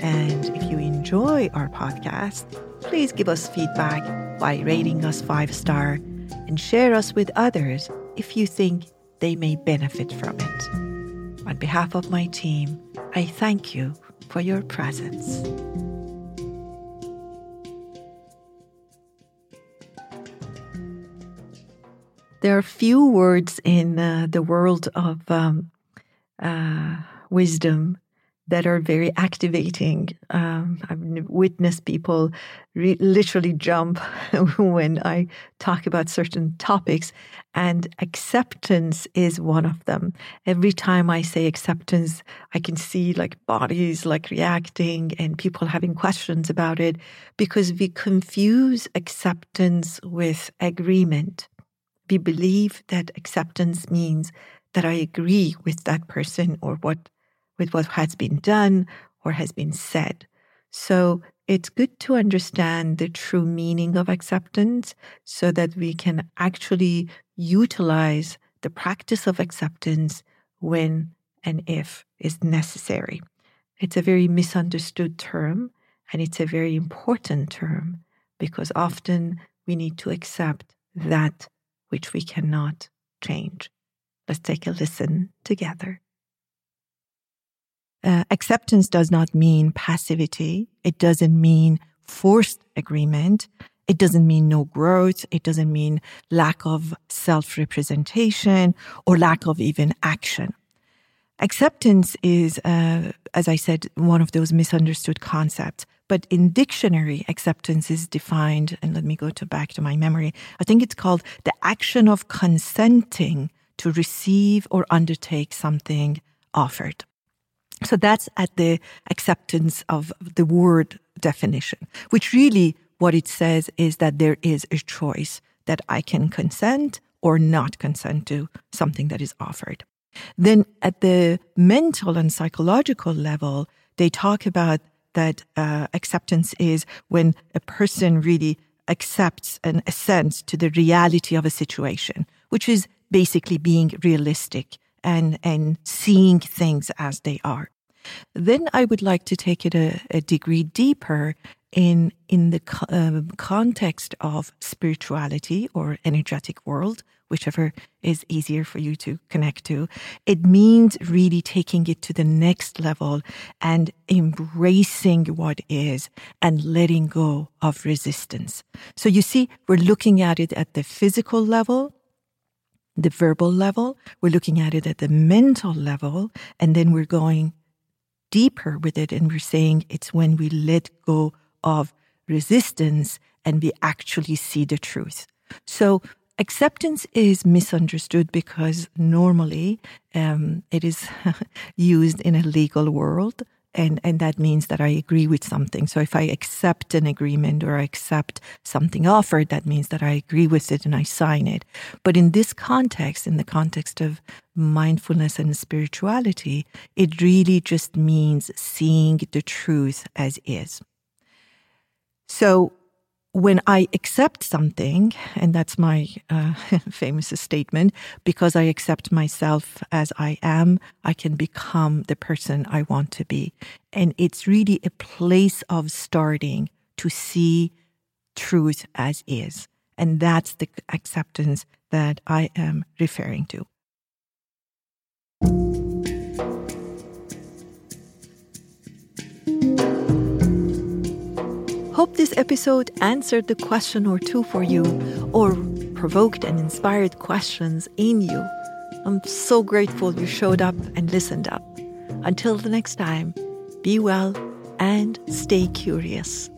And if you enjoy our podcast, please give us feedback by rating us five star and share us with others if you think they may benefit from it. On behalf of my team, I thank you for your presence. There are few words in uh, the world of um, uh, wisdom that are very activating. Um, I've witnessed people re- literally jump when I talk about certain topics, and acceptance is one of them. Every time I say acceptance, I can see like bodies like reacting and people having questions about it because we confuse acceptance with agreement we believe that acceptance means that I agree with that person or what with what has been done or has been said. So it's good to understand the true meaning of acceptance so that we can actually utilize the practice of acceptance when and if is necessary. It's a very misunderstood term and it's a very important term because often we need to accept that which we cannot change. Let's take a listen together. Uh, acceptance does not mean passivity. It doesn't mean forced agreement. It doesn't mean no growth. It doesn't mean lack of self representation or lack of even action. Acceptance is, uh, as I said, one of those misunderstood concepts. But in dictionary, acceptance is defined, and let me go to back to my memory. I think it's called the action of consenting to receive or undertake something offered. So that's at the acceptance of the word definition, which really what it says is that there is a choice that I can consent or not consent to something that is offered. Then at the mental and psychological level, they talk about that uh, acceptance is when a person really accepts and assents to the reality of a situation, which is basically being realistic and, and seeing things as they are. Then I would like to take it a, a degree deeper in in the uh, context of spirituality or energetic world, whichever is easier for you to connect to. It means really taking it to the next level and embracing what is and letting go of resistance. So you see, we're looking at it at the physical level, the verbal level, we're looking at it at the mental level, and then we're going deeper with it and we're saying it's when we let go of resistance and we actually see the truth. So acceptance is misunderstood because normally um, it is used in a legal world. And, and that means that I agree with something. So if I accept an agreement or I accept something offered, that means that I agree with it and I sign it. But in this context, in the context of mindfulness and spirituality, it really just means seeing the truth as is. So when I accept something, and that's my uh, famous statement, because I accept myself as I am, I can become the person I want to be. And it's really a place of starting to see truth as is. And that's the acceptance that I am referring to. Hope this episode answered the question or two for you or provoked and inspired questions in you. I'm so grateful you showed up and listened up. Until the next time, be well and stay curious.